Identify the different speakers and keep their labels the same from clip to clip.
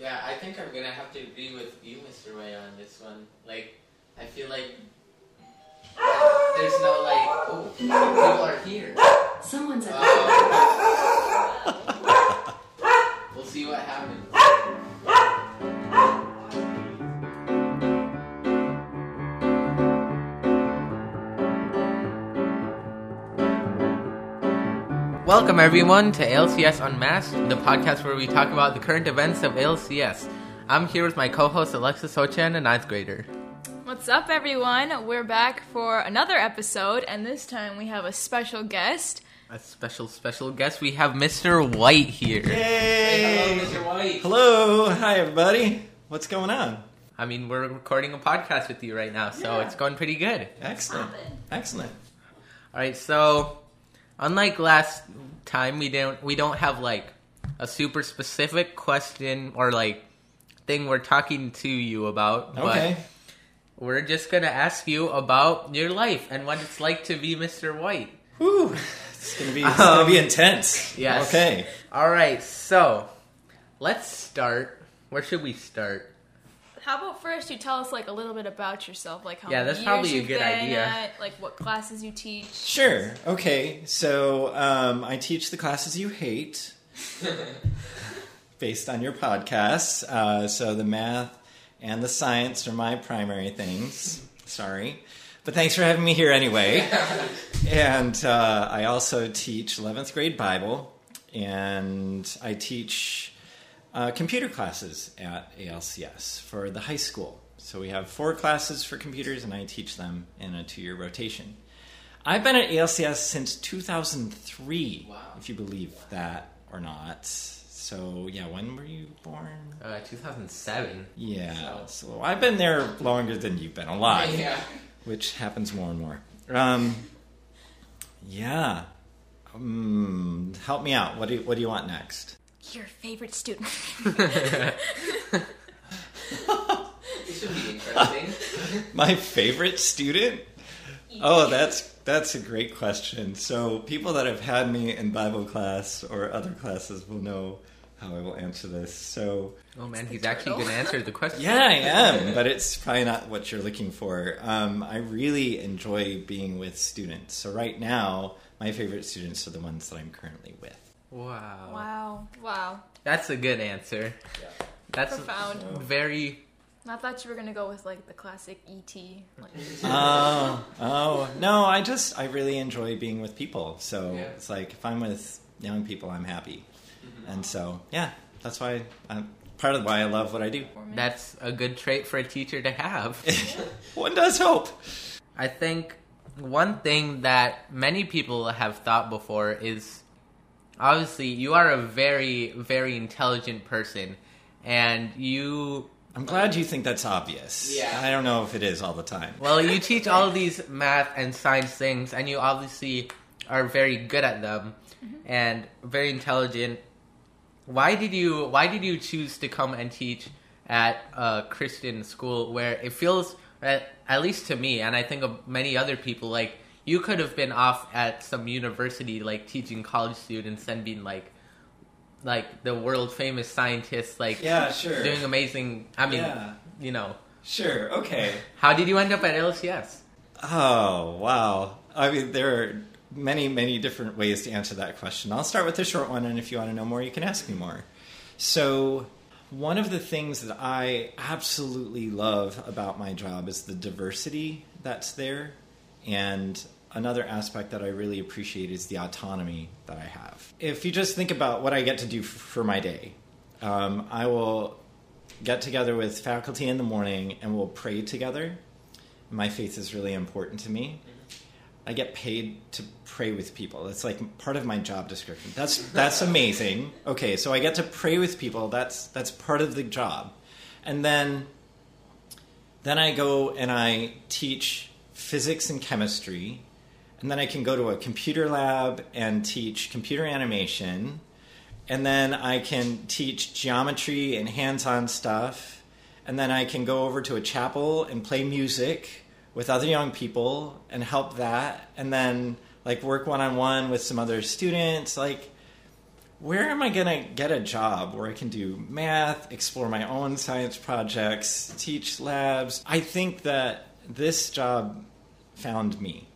Speaker 1: Yeah, I think I'm gonna have to agree with you, Mr. Way, on this one. Like, I feel like there's no like, oh, people are here.
Speaker 2: Someone's at
Speaker 1: Oh. we'll see what happens. Welcome everyone to ALCS Unmasked, the podcast where we talk about the current events of ALCS. I'm here with my co-host Alexa Sochen, a ninth grader.
Speaker 3: What's up, everyone? We're back for another episode, and this time we have a special guest.
Speaker 1: A special, special guest. We have Mr. White here.
Speaker 4: Hey!
Speaker 1: Mr. White.
Speaker 4: Hello, hi everybody. What's going on?
Speaker 1: I mean, we're recording a podcast with you right now, so
Speaker 3: Yeah.
Speaker 1: it's going pretty good.
Speaker 4: Excellent, excellent.
Speaker 1: All right, so unlike last time, we don't we don't have like a super specific question or like thing we're talking to you about.
Speaker 4: Okay,
Speaker 1: But we're just gonna ask you about your life and what it's like to be Mr. White.
Speaker 4: Whew. it's gonna be it's gonna be um, intense.
Speaker 1: yes.
Speaker 4: Okay.
Speaker 1: All right, so let's start. Where should we start?
Speaker 3: How about first you tell us like a little bit about yourself, like how
Speaker 1: Yeah, that's
Speaker 3: years
Speaker 1: probably a
Speaker 3: you've
Speaker 1: good
Speaker 3: been
Speaker 1: idea.
Speaker 3: At, like what classes you teach.
Speaker 4: Sure. Okay. So um, I teach the classes you hate, based on your podcasts. Uh, so the math and the science are my primary things. Sorry. But thanks for having me here anyway. and uh, I also teach 11th grade Bible, and I teach uh, computer classes at ALCS for the high school. So we have four classes for computers, and I teach them in a two year rotation. I've been at ALCS since 2003,
Speaker 1: Wow.
Speaker 4: if you believe that or not. So, yeah, when were you born?
Speaker 1: Uh, 2007.
Speaker 4: Yeah, so I've been there longer than you've been alive
Speaker 1: Yeah.
Speaker 4: which happens more and more. Um, yeah. Um, help me out. What do you, what do you want next?
Speaker 3: Your favorite student.
Speaker 1: This should be interesting.
Speaker 4: My favorite student? Oh, that's that's a great question. So people that have had me in Bible class or other classes will know how I will answer this. So
Speaker 1: oh man,
Speaker 3: the
Speaker 1: he's actually
Speaker 3: turtle.
Speaker 1: gonna answer the question.
Speaker 4: yeah, I am, but it's probably not what you're looking for. Um, I really enjoy being with students. So right now, my favorite students are the ones that I'm currently with.
Speaker 1: Wow.
Speaker 3: wow, wow,
Speaker 1: That's a good answer. That's
Speaker 3: profound.
Speaker 1: very.
Speaker 3: I thought you were gonna go with like the classic ET. Like,
Speaker 4: oh, oh no! I just I really enjoy being with people. So
Speaker 1: Yeah.
Speaker 4: it's like if I'm with young people, I'm happy, mm-hmm. and so yeah, that's why I'm part of why I love what I do.
Speaker 1: That's a good trait for a teacher to have.
Speaker 4: One does hope.
Speaker 1: I think one thing that many people have thought before is obviously you are a very, very intelligent person, and you.
Speaker 4: I'm glad you think that's obvious.
Speaker 1: Yeah.
Speaker 4: I don't know if it is all the time.
Speaker 1: Well, you teach all of these math and science things, and you obviously are very good at them mm-hmm. and very intelligent. Why did you Why did you choose to come and teach at a Christian school where it feels, at, at least to me, and I think of many other people, like you could have been off at some university, like teaching college students and being like, like the world famous scientist, like
Speaker 4: Yeah, sure.
Speaker 1: doing amazing. I mean,
Speaker 4: Yeah.
Speaker 1: you know,
Speaker 4: Sure. Okay.
Speaker 1: how did you end up at LCS?
Speaker 4: Oh wow! I mean, there are many, many different ways to answer that question. I'll start with the short one, and if you want to know more, you can ask me more. So, one of the things that I absolutely love about my job is the diversity that's there, and another aspect that I really appreciate is the autonomy that I have. If you just think about what I get to do for my day, um, I will get together with faculty in the morning and we'll pray together. My faith is really important to me. I get paid to pray with people. It's like part of my job description. That's that's amazing. Okay, so I get to pray with people. That's that's part of the job. And then then I go and I teach physics and chemistry. And then I can go to a computer lab and teach computer animation. And then I can teach geometry and hands-on stuff. And then I can go over to a chapel and play music with other young people and help that. And then like work one-on-one with some other students. Like where am I going to get a job where I can do math, explore my own science projects, teach labs? I think that this job found me.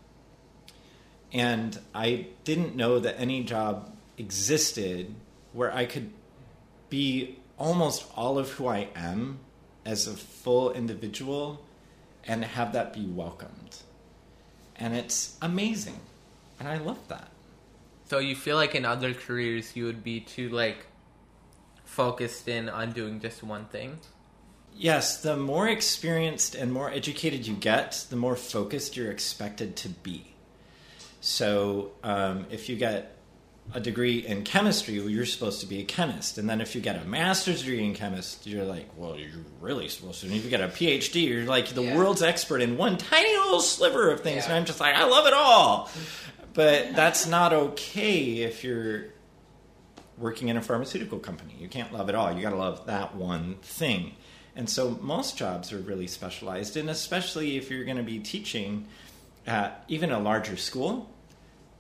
Speaker 4: And I didn't know that any job existed where I could be almost all of who I am as a full individual and have that be welcomed. And it's amazing. And I love that.
Speaker 1: So you feel like in other careers you would be too like focused in on doing just one thing?
Speaker 4: Yes, the more experienced and more educated you get, the more focused you're expected to be. So um, if you get a degree in chemistry, well, you're supposed to be a chemist. And then if you get a master's degree in chemist, you're like, well, you're really supposed to. And if you get a PhD, you're like the
Speaker 1: Yeah.
Speaker 4: world's expert in one tiny little sliver of things.
Speaker 1: Yeah.
Speaker 4: And I'm just like, I love it all. But that's not okay if you're working in a pharmaceutical company. You can't love it all. You got to love that one thing. And so most jobs are really specialized, and especially if you're going to be teaching at even a larger school.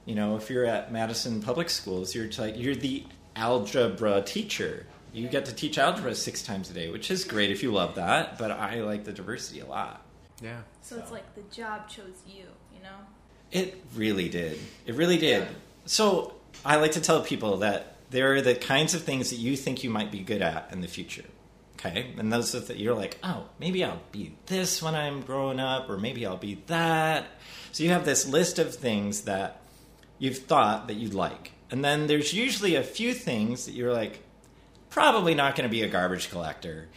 Speaker 4: You know, if you're at Madison Public Schools, you're like you're the algebra teacher. You get to teach algebra six times a day, which is great if you love that. But I like the diversity a lot.
Speaker 1: Yeah.
Speaker 3: So it's like the job chose you, you know?
Speaker 4: It really did. It really did.
Speaker 1: Yeah.
Speaker 4: So I like to tell people that there are the kinds of things that you think you might be good at in the future. Okay? And those are that you're like, oh, maybe I'll be this when I'm growing up, or maybe I'll be that. So you have this list of things that you've thought that you'd like. And then there's usually a few things that you're like, probably not going to be a garbage collector.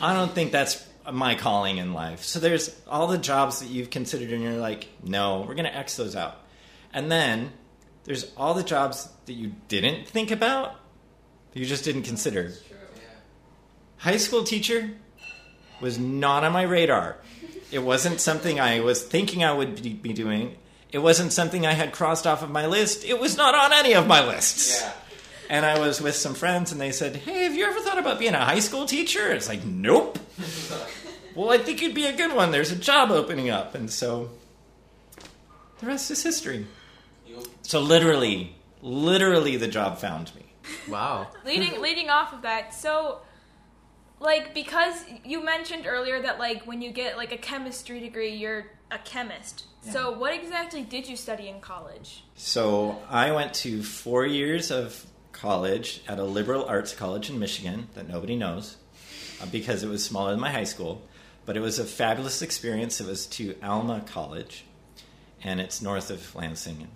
Speaker 4: I don't think that's my calling in life. So there's all the jobs that you've considered, and you're like, no, we're going to X those out. And then there's all the jobs that you didn't think about, that you just didn't consider. High school teacher was not on my radar. It wasn't something I was thinking I would be be doing. It wasn't something I had crossed off of my list. It was not on any of my lists. Yeah. And I was with some friends, and they said, "Hey, have you ever thought about being a high school teacher?" It's like, "Nope." well, I think you'd be a good one. There's a job opening up, and so the rest is history. So literally, literally, the job found me.
Speaker 1: Wow.
Speaker 3: leading leading off of that so like because you mentioned earlier that like when you get like a chemistry degree you're a chemist so what exactly did you study in college
Speaker 4: So I went to four years of college at a liberal arts college in Michigan that nobody knows uh, because it was smaller than my high school. But it was a fabulous experience. It was to Alma College, and it's north of Lansing.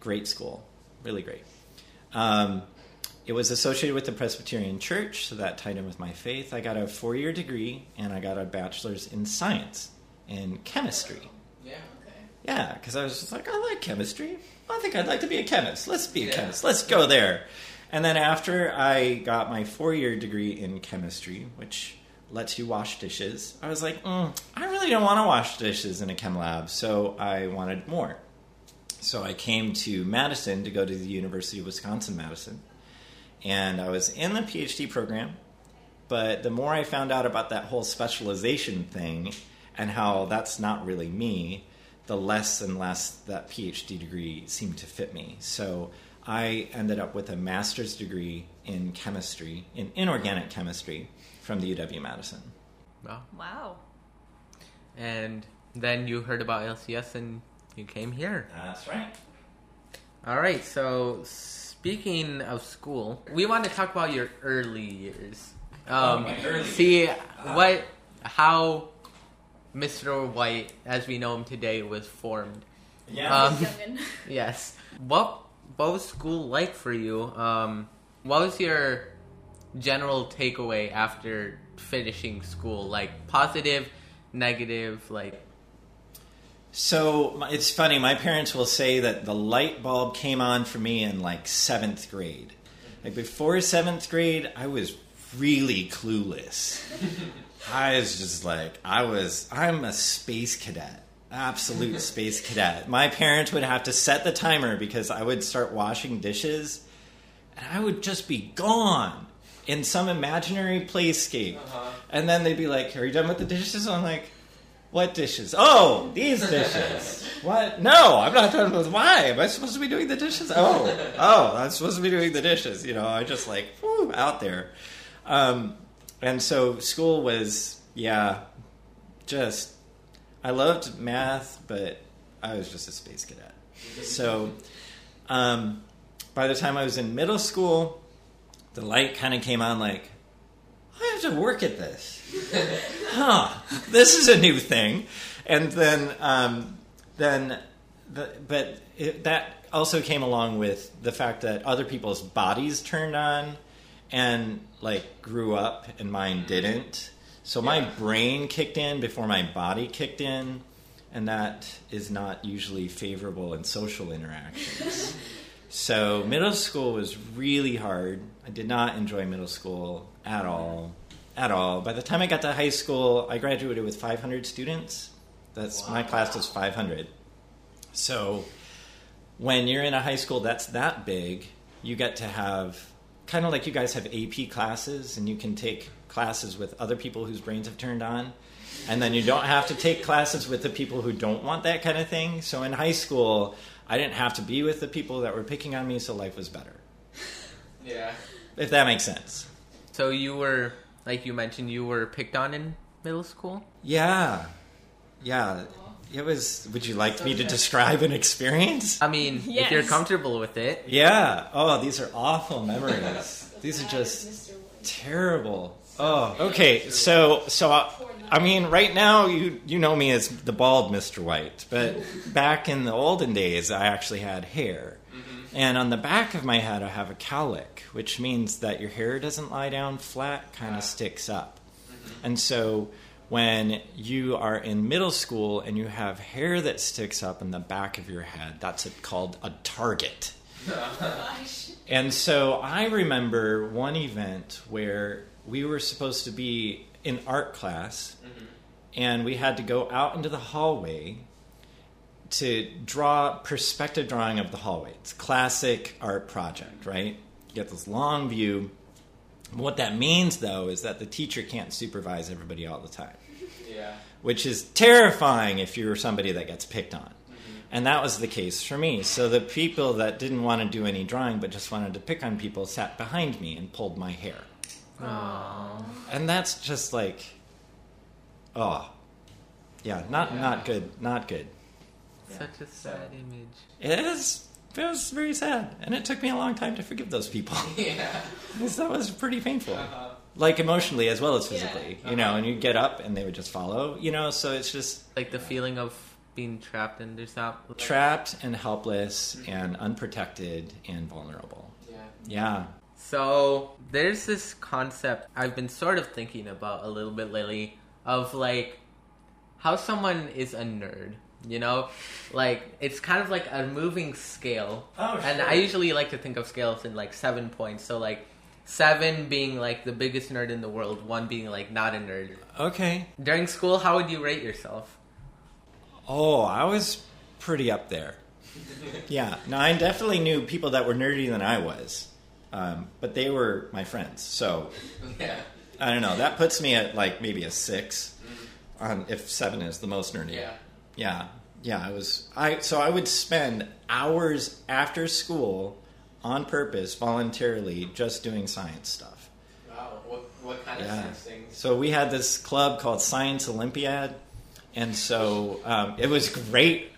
Speaker 4: Great school, really great. Um, it was associated with the Presbyterian Church, so that tied in with my faith. I got a four year degree, and I got a bachelor's in science in chemistry.
Speaker 1: Yeah.
Speaker 4: Yeah, because I was just like, I like chemistry. I think I'd like to be a chemist. Let's be a
Speaker 1: Yeah.
Speaker 4: chemist. Let's go there. And then after I got my four year degree in chemistry, which lets you wash dishes, I was like, mm, I really don't want to wash dishes in a chem lab, so I wanted more. So I came to Madison to go to the University of Wisconsin Madison. And I was in the PhD program, but the more I found out about that whole specialization thing and how that's not really me, the less and less that PhD degree seemed to fit me. So I ended up with a master's degree in chemistry, in inorganic chemistry, from the UW Madison.
Speaker 1: Wow.
Speaker 3: wow
Speaker 1: And then you heard about LCS and you came here.
Speaker 4: That's right.
Speaker 1: All right. So speaking of school, we want to talk about your early years. Um,
Speaker 4: my early
Speaker 1: see what how Mr. White, as we know him today, was formed.
Speaker 4: Yeah.
Speaker 1: Um,
Speaker 3: Youngin.
Speaker 1: Yes. What what was school like for you? Um, what was your general takeaway after finishing school? Like positive, negative, like
Speaker 4: So it's funny. My parents will say that the light bulb came on for me in like seventh grade. Like before seventh grade, I was really clueless. I was just like, I was. I'm a space cadet, absolute space cadet. My parents would have to set the timer because I would start washing dishes, and I would just be gone in some imaginary playscape. Uh-huh. And then they'd be like, "Are you done with the dishes?" I'm like. What dishes? Oh, these dishes. What? No, I'm not done with why. Am I supposed to be doing the dishes? Oh, oh, I'm supposed to be doing the dishes. You know, I just like whew, out there. Um, and so school was, yeah, just I loved math, but I was just a space cadet. So um, by the time I was in middle school, the light kind of came on like, I have to work at this. huh, this is a new thing. And then, um, then, the, but it, that also came along with the fact that other people's bodies turned on and like grew up and mine didn't. So my brain kicked in before my body kicked in, and that is not usually favorable in social interactions. so middle school was really hard. I did not enjoy middle school at all. At all. By the time I got to high school, I graduated with 500 students. That's my class was 500. So when you're in a high school that's that big, you get to have kind of like you guys have AP classes and you can take classes with other people whose brains have turned on. And then you don't have to take classes with the people who don't want that kind of thing. So in high school, I didn't have to be with the people that were picking on me, so life was better.
Speaker 1: Yeah.
Speaker 4: If that makes sense.
Speaker 1: So you were, like you mentioned, you were picked on in middle school?
Speaker 4: Yeah. Yeah. It was. Would you like me to describe an experience?
Speaker 1: I mean, if you're comfortable with it.
Speaker 4: Yeah. Oh, these are awful memories. These are just terrible. Oh, okay. So, so I, I mean, right now you you know me as the bald Mr. White, but back in the olden days, I actually had hair, and on the back of my head, I have a cowlick, which means that your hair doesn't lie down flat, kind of sticks up, mm-hmm. and so. When you are in middle school and you have hair that sticks up in the back of your head, that's called a target. And so I remember one event where we were supposed to be in art class mm-hmm. and we had to go out into the hallway to draw perspective drawing of the hallway. It's a classic art project, right? You get this long view. What that means though is that the teacher can't supervise everybody all the time
Speaker 1: Yeah.
Speaker 4: which is terrifying if you're somebody that gets picked on. Mm-hmm. And that was the case for me. So the people that didn't want to do any drawing but just wanted to pick on people sat behind me and pulled my hair. Aww. And that's just like oh. Yeah, not not good, not good.
Speaker 1: Such a sad image.
Speaker 4: It is it was very sad. And it took me a long time to forgive those people.
Speaker 1: Yeah.
Speaker 4: That was pretty painful.
Speaker 1: Uh-huh.
Speaker 4: Like emotionally as well as physically. You know, and you get up and they would just follow, you know, so it's just
Speaker 1: Like the feeling of being trapped and there's not.
Speaker 4: trapped and helpless and unprotected and vulnerable.
Speaker 1: Yeah.
Speaker 4: Yeah.
Speaker 1: So there's this concept I've been sort of thinking about a little bit lately of like how someone is a nerd. You know, like it's kind of like a moving scale.
Speaker 4: Oh,
Speaker 1: And
Speaker 4: sure.
Speaker 1: I usually like to think of scales in like seven points. So like seven being like the biggest nerd in the world, one being like not a nerd.
Speaker 4: Okay.
Speaker 1: During school, how would you rate yourself?
Speaker 4: Oh, I was pretty up there. Yeah. Now, I definitely knew people that were nerdier than I was, um, but they were my friends. So
Speaker 1: Yeah.
Speaker 4: I don't know. That puts me at like maybe a six, um, if seven is the most nerdy.
Speaker 1: Yeah.
Speaker 4: Yeah. Yeah. I was. I so I would spend hours after school on purpose, voluntarily, just doing science stuff.
Speaker 1: Wow. What what kind
Speaker 4: Yeah. Of science things? So we had this club called Science Olympiad, and so um, it was great.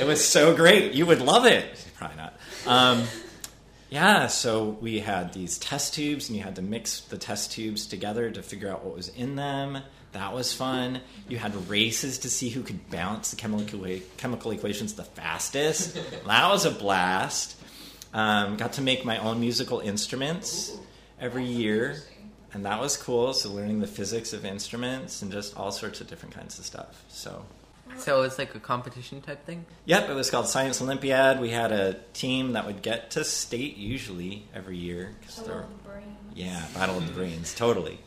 Speaker 4: It was so great. You would love it. Probably not. Um, yeah. So we had these test tubes, and you had to mix the test tubes together to figure out what was in them. That was fun. You had races to see who could balance the chemical chemical equations the fastest. That was a blast. Um, got to make my own musical instruments every year and that was cool. So learning the physics of instruments and just all sorts of different kinds of stuff. So,
Speaker 1: So it's like a competition type thing.
Speaker 4: yep, it was called Science Olympiad. We had a team that would get to state usually every year. 'cause
Speaker 3: Battle of the brain.
Speaker 4: yeah, Battle of the Brains, totally.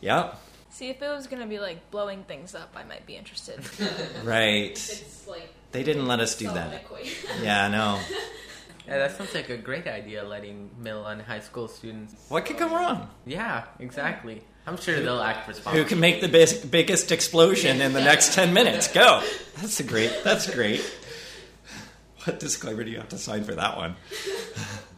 Speaker 4: Yep,
Speaker 3: See, if it was gonna be like blowing things up, I might be interested.
Speaker 4: right.
Speaker 2: It's like
Speaker 4: They didn't let us do that.
Speaker 2: equation.
Speaker 4: Yeah, no.
Speaker 1: Yeah, that sounds like a great idea, letting middle and high school students.
Speaker 4: What could go wrong?
Speaker 1: Yeah, exactly. I'm sure they'll act
Speaker 4: Who can make the bis- biggest explosion in the next 10 minutes? Go. That's a great. That's great. What disclaimer do you have to sign for that one?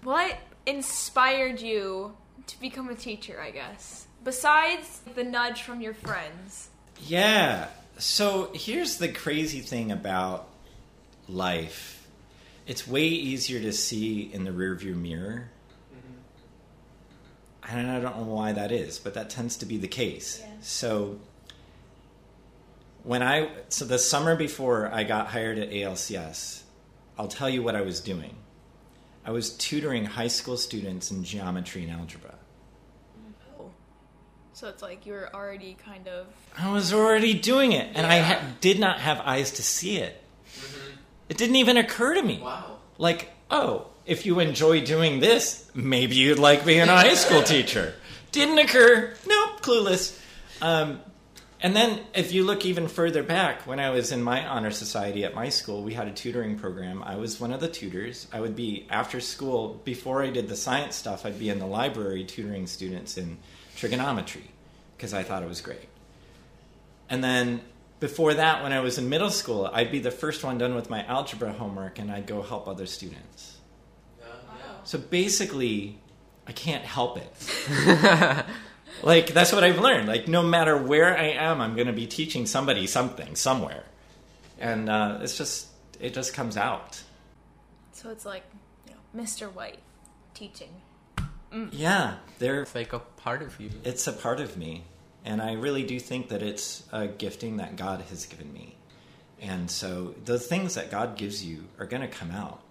Speaker 3: What inspired you to become a teacher, I guess? Besides the nudge from your friends.
Speaker 4: Yeah. So here's the crazy thing about life. It's way easier to see in the rearview mirror. Mm-hmm. And I don't know why that is, but that tends to be the case.
Speaker 3: Yeah.
Speaker 4: So when I so the summer before I got hired at ALCS, I'll tell you what I was doing. I was tutoring high school students in geometry and algebra.
Speaker 3: So it's like you were already kind of.
Speaker 4: I was already doing it, and I ha- did not have eyes to see it. It didn't even occur to me.
Speaker 1: Wow.
Speaker 4: Like, oh, if you enjoy doing this, maybe you'd like being a high school teacher. Didn't occur. Nope, clueless. Um, and then, if you look even further back, when I was in my honor society at my school, we had a tutoring program. I was one of the tutors. I would be after school, before I did the science stuff, I'd be in the library tutoring students in trigonometry because I thought it was great. And then before that, when I was in middle school, I'd be the first one done with my algebra homework and I'd go help other students. So basically, I can't help it. like, that's what I've learned. Like, no matter where I am, I'm going to be teaching somebody something somewhere. And uh, it's just, it just comes out.
Speaker 3: So it's like, you know, Mr. White teaching.
Speaker 4: Yeah, they're,
Speaker 1: It's like a part of you.
Speaker 4: it's a part of me. And I really do think that it's a gifting that God has given me. And so the things that God gives you are going to come out.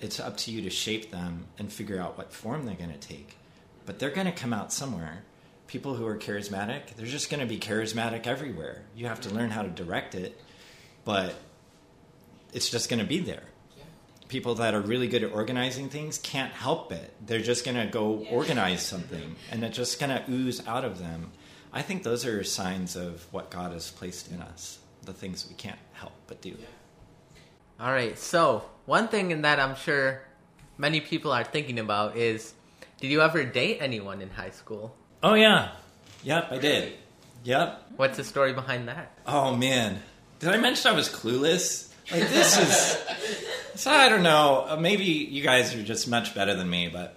Speaker 4: It's up to you to shape them and figure out what form they're going to take. But they're going to come out somewhere. People who are charismatic, they're just going to be charismatic everywhere. You have to learn how to direct it, but it's just going to be there. People that are really good at organizing things can't help it. They're just going to go organize something and it's just going to ooze out of them. I think those are signs of what God has placed in us, the things we can't help but do.
Speaker 1: All right. So one thing in that I'm sure many people are thinking about is, did you ever date anyone in high school?
Speaker 4: Oh, yeah. Yep, I did. Yep.
Speaker 1: What's the story behind that?
Speaker 4: Oh, man. Did I mention I was clueless? Like, this is. So, I don't know. Uh, Maybe you guys are just much better than me, but.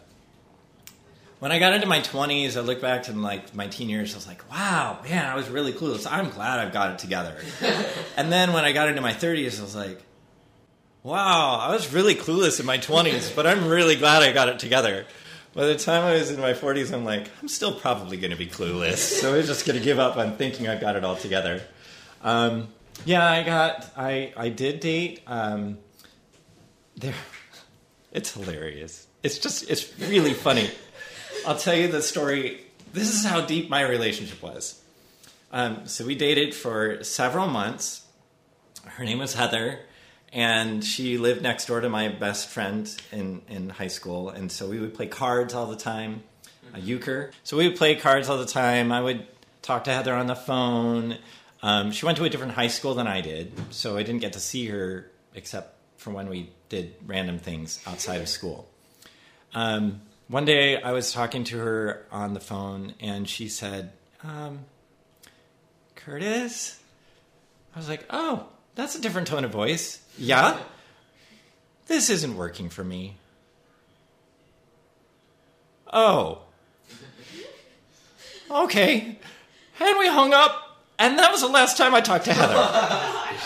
Speaker 4: When I got into my 20s, I look back to like my teen years, I was like, wow, man, I was really clueless. I'm glad I've got it together. and then when I got into my 30s, I was like, wow, I was really clueless in my 20s, but I'm really glad I got it together. By the time I was in my 40s, I'm like, I'm still probably going to be clueless. So I'm just going to give up on thinking I've got it all together. Um, yeah, I got, I, I did date. Um, there, it's hilarious. It's just, it's really funny. I'll tell you the story. This is how deep my relationship was. Um, so we dated for several months. Her name was Heather, and she lived next door to my best friend in, in high school. And so we would play cards all the time, a euchre. So we would play cards all the time. I would talk to Heather on the phone. Um, she went to a different high school than I did, so I didn't get to see her except for when we did random things outside of school. Um, one day I was talking to her on the phone, and she said, um, Curtis? I was like, oh, that's a different tone of voice. Yeah? This isn't working for me. Oh. Okay. And we hung up, and that was the last time I talked to Heather.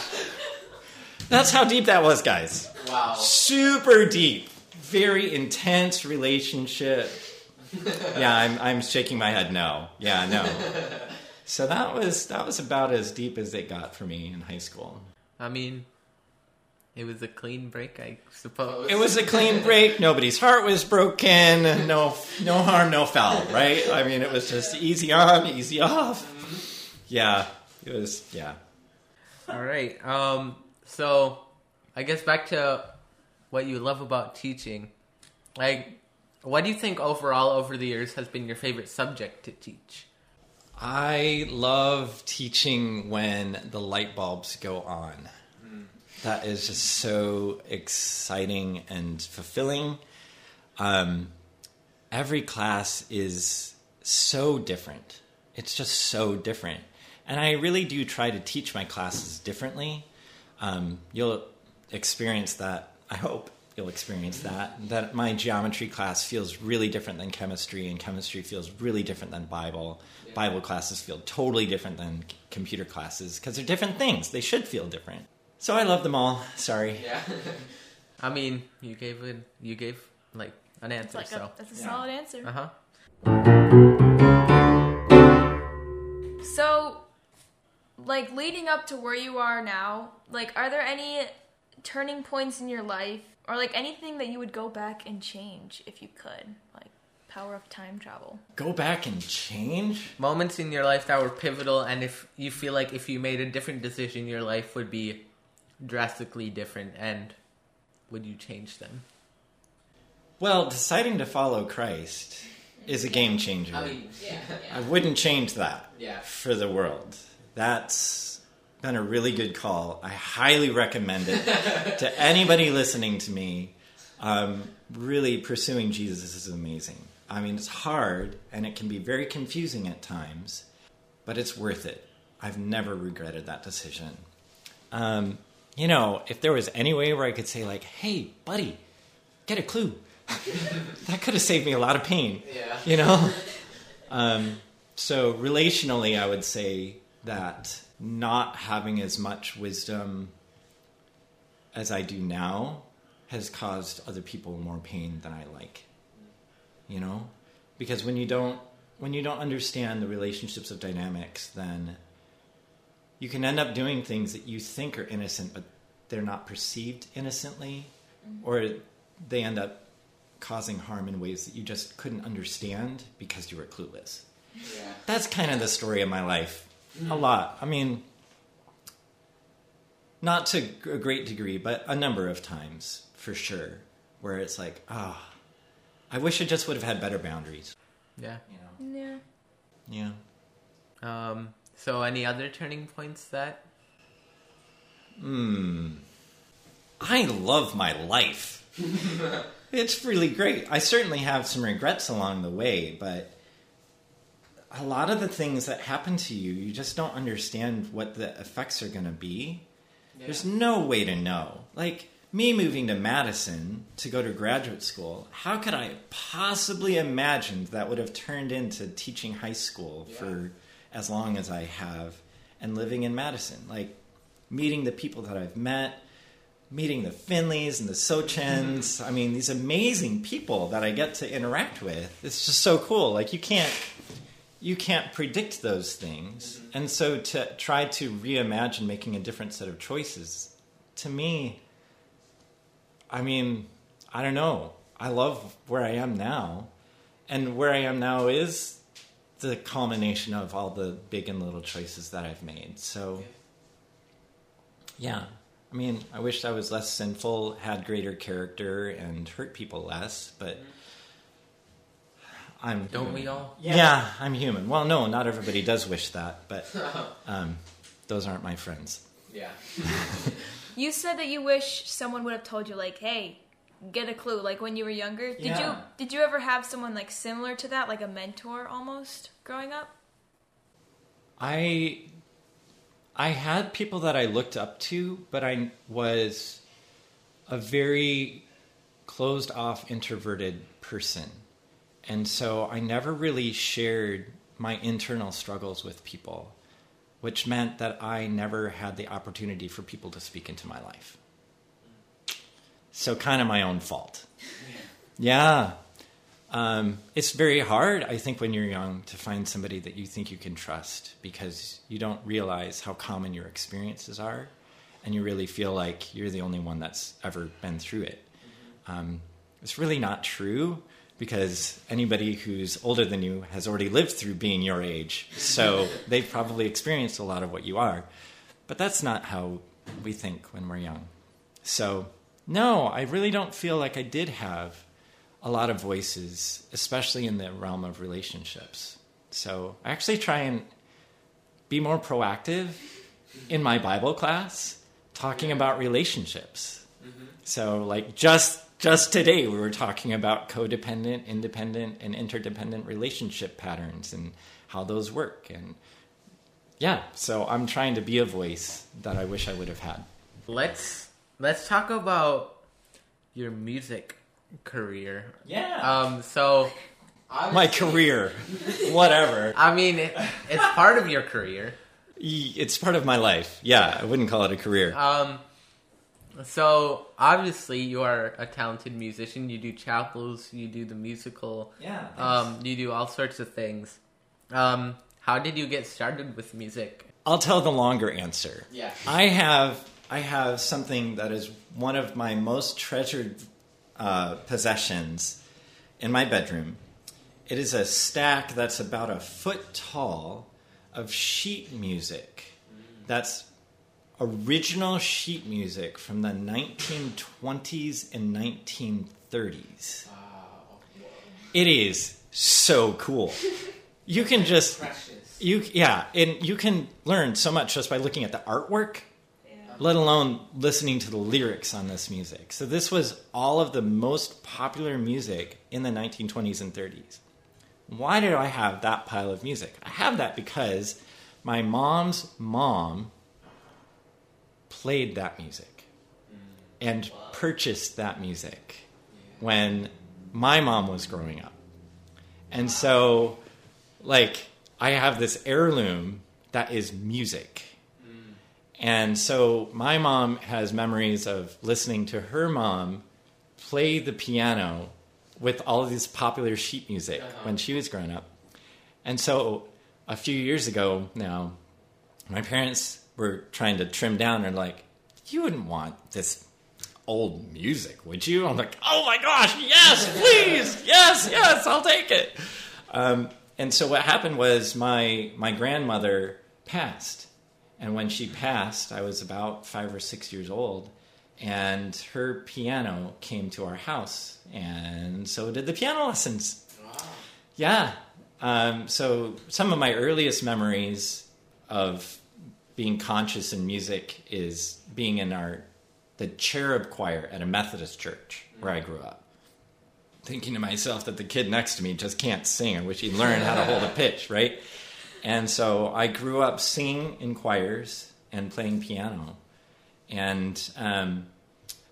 Speaker 4: That's how deep that was, guys.
Speaker 1: Wow.
Speaker 4: Super deep. Very intense relationship. Yeah, I'm, I'm shaking my head no. Yeah, no. So that was that was about as deep as it got for me in high school.
Speaker 1: I mean, it was a clean break, I suppose.
Speaker 4: It was a clean break. Nobody's heart was broken. No, no harm, no foul. Right? I mean, it was just easy on, easy off. Yeah, it was. Yeah.
Speaker 1: All right. Um. So, I guess back to what you love about teaching. Like, what do you think overall over the years has been your favorite subject to teach?
Speaker 4: I love teaching when the light bulbs go on. That is just so exciting and fulfilling. Um, every class is so different It's just so different. And I really do try to teach my classes differently. Um, you'll experience that, I hope you'll experience that, that my geometry class feels really different than chemistry, and chemistry feels really different than Bible.
Speaker 1: Yeah.
Speaker 4: Bible classes feel totally different than c- computer classes because they're different things. They should feel different. So I love them all. Sorry.
Speaker 1: Yeah. I mean, you gave it. You gave like an
Speaker 3: It's
Speaker 1: answer.
Speaker 3: like
Speaker 1: so.
Speaker 3: a, that's a
Speaker 4: Yeah.
Speaker 3: solid answer.
Speaker 1: Uh huh.
Speaker 3: Like leading up to where you are now, like are there any turning points in your life or like anything that you would go back and change if you could? Like power of time travel.
Speaker 4: Go back and change?
Speaker 1: Moments in your life that were pivotal, and if you feel like if you made a different decision, your life would be drastically different, and would you change them?
Speaker 4: Well, deciding to follow Christ is a game changer.
Speaker 1: yeah,
Speaker 4: I wouldn't change that
Speaker 1: Yeah.
Speaker 4: for the world. That's been a really good call. I highly recommend it to anybody listening to me. Um, really, pursuing Jesus is amazing. I mean, it's hard and it can be very confusing at times, but it's worth it. I've never regretted that decision. Um, you know, if there was any way where I could say, like, hey, buddy, get a clue, that could have saved me a lot of pain
Speaker 1: Yeah.
Speaker 4: you know um, so relationally i would say that not having as much wisdom as i do now has caused other people more pain than i like you know because when you don't when you don't understand the relationships of dynamics then you can end up doing things that you think are innocent but they're not perceived innocently mm-hmm. or they end up causing harm in ways that you just couldn't understand because you were clueless.
Speaker 1: Yeah.
Speaker 4: That's kind of the story of my life. A lot. I mean, not to a great degree, but a number of times for sure, where it's like, ah, I wish I just would have had better boundaries.
Speaker 1: Yeah.
Speaker 4: You know?
Speaker 3: Yeah.
Speaker 4: Yeah.
Speaker 1: Um. So, any other turning points that?
Speaker 4: Hmm. I love my life. it's really great. I certainly have some regrets along the way, but a lot of the things that happen to you, you just don't understand what the effects are going to be. There's no way to know. Like me moving to Madison to go to graduate school, how could I possibly imagine that would have turned into teaching high school
Speaker 1: Yeah.
Speaker 4: for as long as I have and living in Madison? Like meeting the people that I've met, meeting the Finleys and the Sochens. I mean, these amazing people that I get to interact with. It's just so cool. Like you can't you can't predict those things. And so to try to reimagine making a different set of choices, to me, I mean, I don't know. I love where I am now. And where I am now is the culmination of all the big and little choices that I've made. So, yeah. I mean, I wish I was less sinful, had greater character, and hurt people less, but mm-hmm. I'm.
Speaker 1: Don't we all?
Speaker 4: Yeah. I'm human. Well, no, not everybody does wish that, but um, those aren't my friends.
Speaker 1: Yeah.
Speaker 3: You said that you wish someone would have told you like, "Hey, get a clue." Like when you were younger, did you did you ever have someone like similar to that, like a mentor almost growing up?
Speaker 4: I I had people that I looked up to, but I was a very closed off introverted person. And so I never really shared my internal struggles with people, which meant that I never had the opportunity for people to speak into my life. So kind of my own fault. Yeah. Um, it's very hard, I think, when you're young to find somebody that you think you can trust because you don't realize how common your experiences are, and you really feel like you're the only one that's ever been through it. Um, it's really not true because anybody who's older than you has already lived through being your age, so they've probably experienced a lot of what you are. But that's not how we think when we're young. So, no, I really don't feel like I did have a lot of voices, especially in the realm of relationships. So I actually try and be more proactive in my Bible class, talking about relationships. Mm-hmm. So, like just just today, we were talking about codependent, independent, and interdependent relationship patterns and how those work. And yeah, so I'm trying to be a voice that I wish I would have had.
Speaker 1: Let's let's talk about your music career.
Speaker 4: Yeah.
Speaker 1: Um. So.
Speaker 4: My career, whatever.
Speaker 1: I mean, it, it's part of your career.
Speaker 4: It's part of my life. Yeah, I wouldn't call it a career.
Speaker 1: Um. So obviously, you are a talented musician. You do chapels. You do the musical.
Speaker 4: Yeah.
Speaker 1: Um. You do all sorts of things. Um. How did you get started with music?
Speaker 4: I'll tell the longer answer.
Speaker 1: Yeah.
Speaker 4: I have I have something that is one of my most treasured uh, possessions in my bedroom. It is a stack that's about a foot tall of sheet music. That's original sheet music from the 1920s and 1930s. It is so cool. You can just you yeah, and you can learn so much just by looking at the artwork, let alone listening to the lyrics on this music. So this was all of the most popular music in the 1920s and 30s. Why do I have that pile of music? I have that because my mom's mom played that music and purchased that music when my mom was growing up. And so like I have this heirloom that is music. And so my mom has memories of listening to her mom play the piano with all of this popular sheet music uh-huh. when she was growing up. And so a few years ago now, my parents were trying to trim down and like, you wouldn't want this old music, would you? I'm like, oh my gosh, yes, please, yes, yes, I'll take it. Um, and so what happened was my my grandmother passed, and when she passed, I was about five or six years old, and her piano came to our house, and so did the piano lessons. Yeah. Um, so some of my earliest memories of being conscious in music is being in our the cherub choir at a Methodist church where I grew up. Thinking to myself that the kid next to me just can't sing. I wish he'd learn how to hold a pitch, right? And so I grew up singing in choirs and playing piano. And um,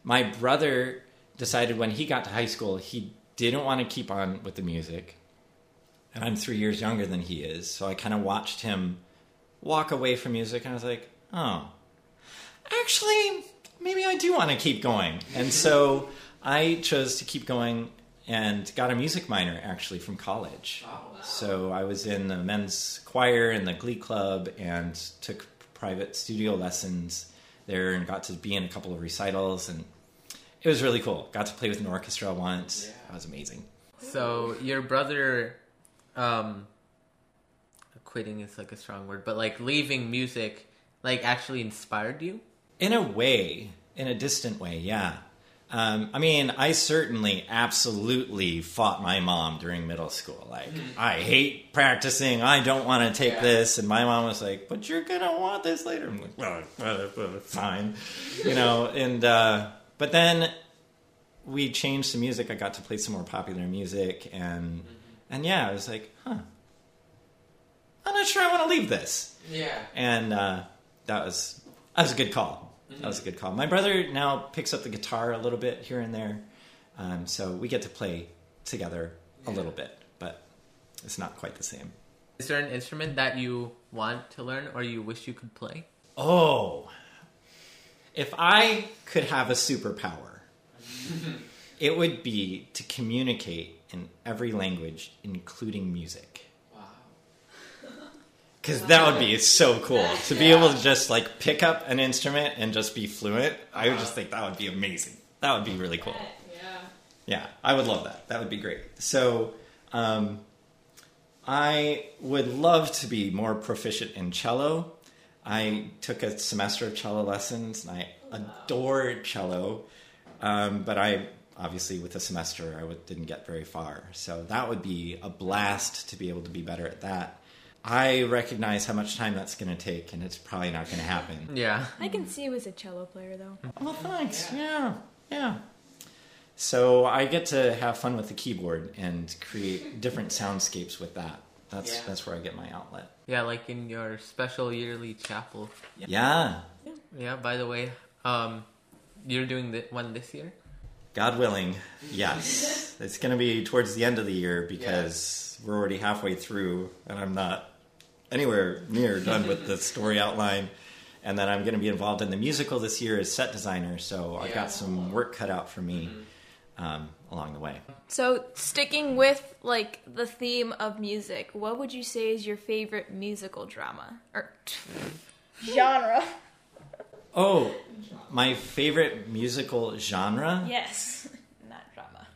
Speaker 4: my brother decided when he got to high school, he didn't want to keep on with the music. And I'm three years younger than he is. So I kind of watched him walk away from music. And I was like, oh, actually, maybe I do want to keep going. And so I chose to keep going and got a music minor actually from college. So I was in the men's choir and the glee club and took private studio lessons there and got to be in a couple of recitals and it was really cool. Got to play with an orchestra once. That was amazing.
Speaker 1: So your brother, um, quitting is like a strong word, but like leaving music, like actually inspired you.
Speaker 4: In a way, in a distant way, yeah. Um, I mean, I certainly absolutely fought my mom during middle school. Like, I hate practicing. I don't want to take
Speaker 1: Yeah.
Speaker 4: this. And my mom was like, "But you're gonna want this later." I'm like, "Well, uh, fine," you know. And uh, but then we changed the music. I got to play some more popular music, and and yeah, I was like, "Huh, I'm not sure I want to leave this."
Speaker 1: Yeah.
Speaker 4: and uh, that was that was a good call. That was a good call. My brother now picks up the guitar a little bit here and there, um, so we get to play together a little bit, but it's not quite the same.
Speaker 1: Is there an instrument that you want to learn or you wish you could play?
Speaker 4: Oh, if I could have a superpower, it would be to communicate in every language, including music.
Speaker 1: Wow.
Speaker 4: Because that would be so cool to be able to just like pick up an instrument and just be fluent. I would just think that would be amazing. That would be really cool.
Speaker 3: Yeah.
Speaker 4: Yeah, I would love that. That would be great. So, um, I would love to be more proficient in cello. I took a semester of cello lessons and I adore cello, um, but I obviously with a semester I w- didn't get very far. So that would be a blast to be able to be better at that. I recognize how much time that's going to take, and it's probably not going to happen.
Speaker 1: Yeah.
Speaker 3: I can see you as a cello player though.
Speaker 4: Well, thanks. Yeah, yeah. So I get to have fun with the keyboard and create different soundscapes with that. That's
Speaker 1: Yeah.
Speaker 4: that's where I get my outlet.
Speaker 1: Yeah, like in your special yearly chapel.
Speaker 4: Yeah,
Speaker 1: Yeah. yeah By the way, um, you're doing the one this year.
Speaker 4: God willing, yes. it's going to be towards the end of the year because we're already halfway through, and I'm not anywhere near done with the story outline. And then I'm going to be involved in the musical this year as set designer, so I've
Speaker 1: Yeah.
Speaker 4: got some work cut out for me um, along the way.
Speaker 3: So, sticking with like the theme of music, what would you say is your favorite musical drama or genre?
Speaker 4: Oh, my favorite musical genre?
Speaker 3: Yes, not drama.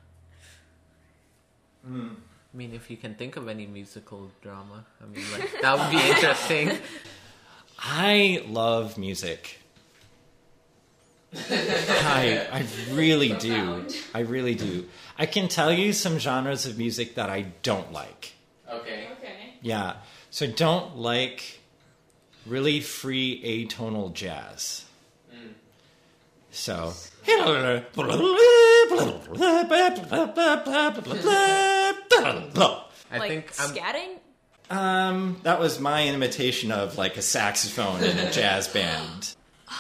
Speaker 1: I mean, if you can think of any musical drama, I mean, like that would be interesting.
Speaker 4: I love music. I, I really do. I really do. I can tell you some genres of music that I don't like.
Speaker 1: Okay.
Speaker 3: Okay.
Speaker 4: Yeah. So I don't like really free atonal jazz. So. Mm.
Speaker 1: I
Speaker 3: like
Speaker 1: think I'm.
Speaker 3: scatting.
Speaker 4: Um, that was my imitation of like a saxophone in a jazz band.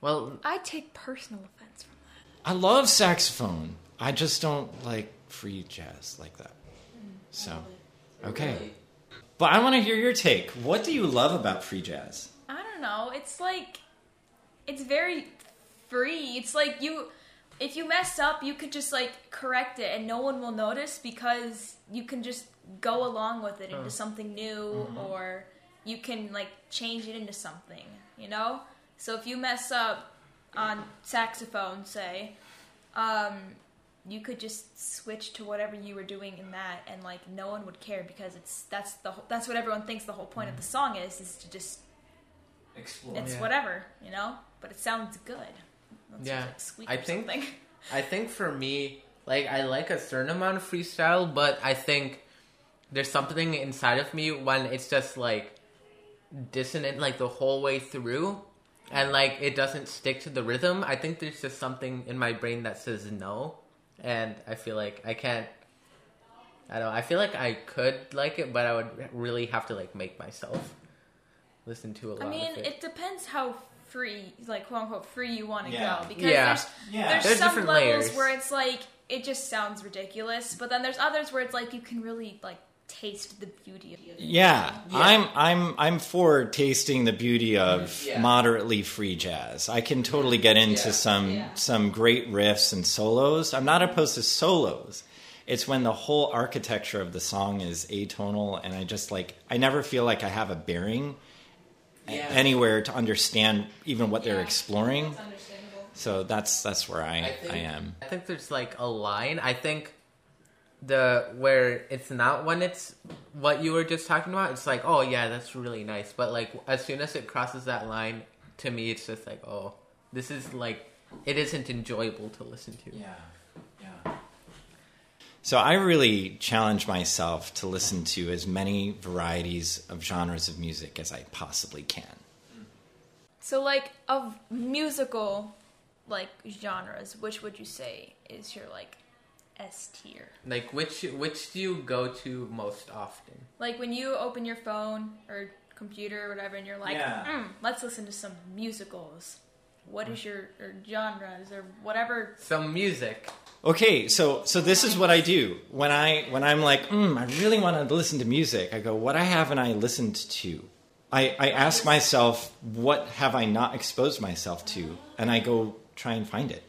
Speaker 1: Well,
Speaker 3: I take personal offense from that.
Speaker 4: I love saxophone. I just don't like free jazz like that. So, okay. But I want to hear your take. What do you love about free jazz?
Speaker 3: I don't know. It's like it's very free. It's like you if you mess up, you could just like correct it and no one will notice because you can just go along with it into something new or you can like change it into something, you know? So if you mess up on saxophone, say, um you could just switch to whatever you were doing in that and like no one would care because it's that's the whole, that's what everyone thinks the whole point of the song is is to just
Speaker 4: Explore.
Speaker 3: it's
Speaker 1: Yeah.
Speaker 3: whatever, you know, but it sounds good. It
Speaker 1: Yeah.
Speaker 3: like squeak
Speaker 1: I think-
Speaker 3: something.
Speaker 1: I think for me, like I like a certain amount of freestyle, but I think there's something inside of me when it's just like dissonant like the whole way through and like it doesn't stick to the rhythm. I think there's just something in my brain that says no and I feel like I can't I don't know. I feel like I could like it, but I would really have to like make myself listen to a lot
Speaker 3: I mean,
Speaker 1: of it.
Speaker 3: it depends how free, like quote unquote free you want to
Speaker 4: Yeah.
Speaker 3: go because
Speaker 1: Yeah.
Speaker 3: there's
Speaker 4: Yeah.
Speaker 3: there's,
Speaker 1: There's
Speaker 3: some levels
Speaker 1: layers.
Speaker 3: where it's like it just sounds ridiculous, but then there's others where it's like you can really like taste the beauty of it.
Speaker 4: Yeah,
Speaker 1: Yeah.
Speaker 4: I'm I'm I'm for tasting the beauty of
Speaker 1: Yeah.
Speaker 4: moderately free jazz. I can totally get into
Speaker 1: Yeah.
Speaker 4: some
Speaker 3: Yeah.
Speaker 4: some great riffs and solos. I'm not opposed to solos. It's when the whole architecture of the song is atonal and I just like I never feel like I have a bearing a-
Speaker 1: Yeah.
Speaker 4: anywhere to understand even what they're exploring. So that's that's where I, I,
Speaker 1: think,
Speaker 4: am.
Speaker 1: I think there's like a line. I think the where it's not when it's what you were just talking about. It's like, oh yeah, that's really nice. But like as soon as it crosses that line, to me, it's just like, oh, this is like it isn't enjoyable to listen to.
Speaker 4: Yeah. Yeah. So I really challenge myself to listen to as many varieties of genres of music as I possibly can.
Speaker 3: So like of musical like genres, which would you say is your like S tier?
Speaker 1: Like which which do you go to most often?
Speaker 3: Like when you open your phone or computer or whatever, and you're like,
Speaker 4: Yeah.
Speaker 3: mm, let's listen to some musicals. What is your or genres or whatever?
Speaker 1: Some music.
Speaker 4: Okay, so so this is what I do when I when I'm like, mm, I really want to listen to music. I go, what I haven't I listened to? I, I ask myself, what have I not exposed myself to? And I go try and find it.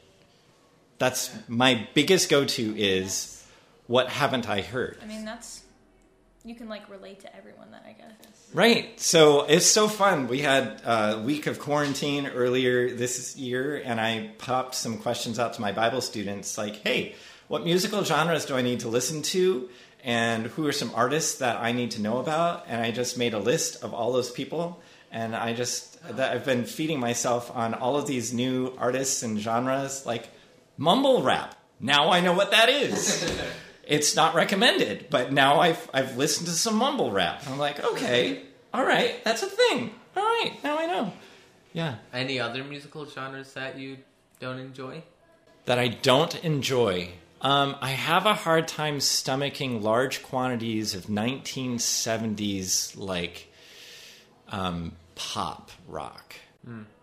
Speaker 4: That's my biggest go to is what haven't I heard?
Speaker 3: I mean, that's you can like relate to everyone that I guess.
Speaker 4: Right. So it's so fun. We had a week of quarantine earlier this year, and I popped some questions out to my Bible students like, hey, what musical genres do I need to listen to? And who are some artists that I need to know about? And I just made a list of all those people. And I just, that I've been feeding myself on all of these new artists and genres like mumble rap. Now I know what that is. it's not recommended, but now I've I've listened to some mumble rap. I'm like, okay, all right, that's a thing. All right, now I know. Yeah,
Speaker 1: Any other musical genres that you don't enjoy?
Speaker 4: that I don't enjoy. Um, I have a hard time stomaching large quantities of 1970s like um, pop rock.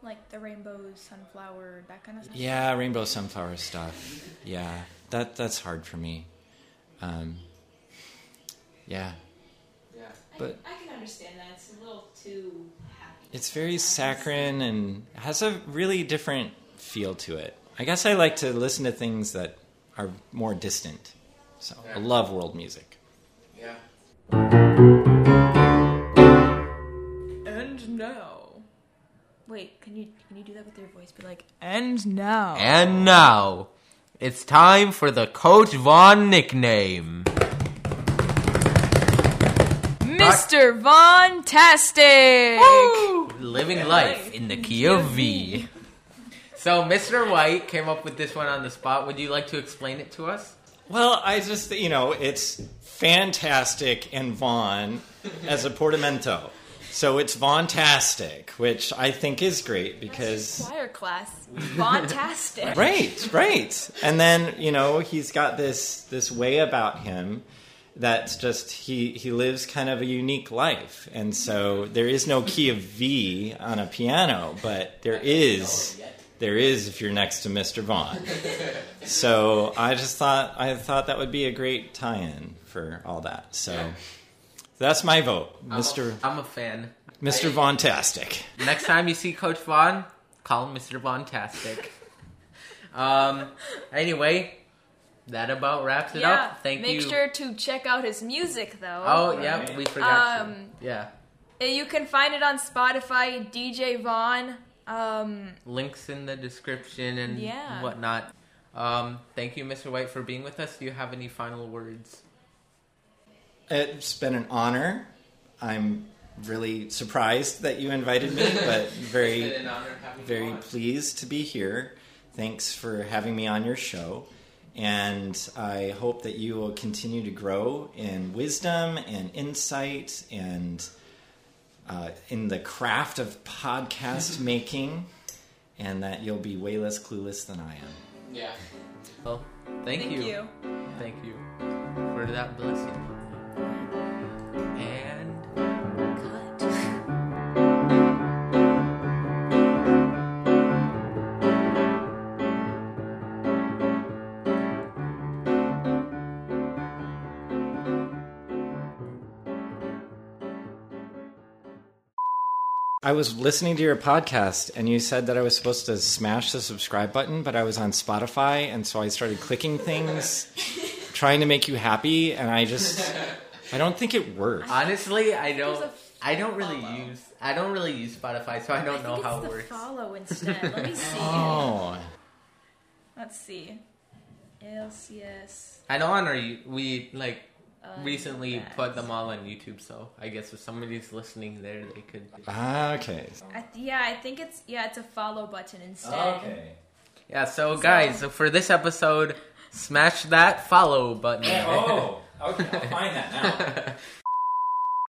Speaker 3: Like the rainbow sunflower, that kind of stuff.
Speaker 4: Yeah, rainbow sunflower stuff. Yeah, that that's hard for me. Um, yeah,
Speaker 1: Yeah.
Speaker 4: But-
Speaker 2: I, I can understand that. It's a little too happy.
Speaker 4: it's very saccharine and has a really different feel to it. I guess I like to listen to things that are more distant. So I love world music.
Speaker 1: Yeah.
Speaker 3: And now. Wait, can you can you do that with your voice? Be like, and now.
Speaker 1: And now, it's time for the Coach Vaughn nickname.
Speaker 3: Mr. Vaughntastic.
Speaker 1: Living life in the key of V. So, Mr. White came up with this one on the spot. Would you like to explain it to us?
Speaker 4: Well, I just you know it's fantastic and Vaughn as a portamento. So it's Vaughntastic, which I think is great because
Speaker 3: Choir class. Vaughntastic.
Speaker 4: Right, right. And then, you know, he's got this this way about him that's just he he lives kind of a unique life. And so there is no key of V on a piano, but there is there is if you're next to Mr. Vaughn. So I just thought I thought that would be a great tie-in for all that. So that's my vote, Mr.
Speaker 1: I'm a fan.
Speaker 4: Mr. Vaughntastic.
Speaker 1: Next time you see Coach Vaughn, call him Mr. Vaughntastic. Um. Anyway, that about wraps it
Speaker 3: Yeah.
Speaker 1: up. Thank
Speaker 3: Make
Speaker 1: you.
Speaker 3: Make sure to check out his music though.
Speaker 1: Oh yeah, we forgot.
Speaker 3: Um,
Speaker 1: to. Yeah.
Speaker 3: You can find it on Spotify, DJ Vaughn. Um,
Speaker 1: Links in the description and
Speaker 3: Yeah.
Speaker 1: whatnot. Um. Thank you, Mr. White, for being with us. Do you have any final words?
Speaker 4: It's been an honor. I'm really surprised that you invited me, but very, very pleased to be here. Thanks for having me on your show. And I hope that you will continue to grow in wisdom and insight and uh, in the craft of podcast making, and that you'll be way less clueless than I am.
Speaker 1: Yeah. Well, thank, you.
Speaker 3: thank you.
Speaker 1: Thank you for that blessing.
Speaker 4: I was listening to your podcast and you said that I was supposed to smash the subscribe button, but I was on Spotify and so I started clicking things trying to make you happy and I just I don't think it worked.
Speaker 1: honestly, I don't. I don't really
Speaker 3: follow.
Speaker 1: use. I don't really use Spotify, so I don't
Speaker 3: I
Speaker 1: know how it
Speaker 3: the
Speaker 1: works.
Speaker 3: follow instead. Let me see.
Speaker 4: Oh.
Speaker 3: Let's see. LCS.
Speaker 1: I know on our we like
Speaker 3: uh,
Speaker 1: recently
Speaker 3: best.
Speaker 1: put them all on YouTube, so I guess if somebody's listening there, they could.
Speaker 4: Ah, okay.
Speaker 3: I th- yeah, I think it's yeah, it's a follow button instead. Okay.
Speaker 1: Yeah. So guys, so for this episode, smash that follow button.
Speaker 4: Oh, okay. I'll find that now.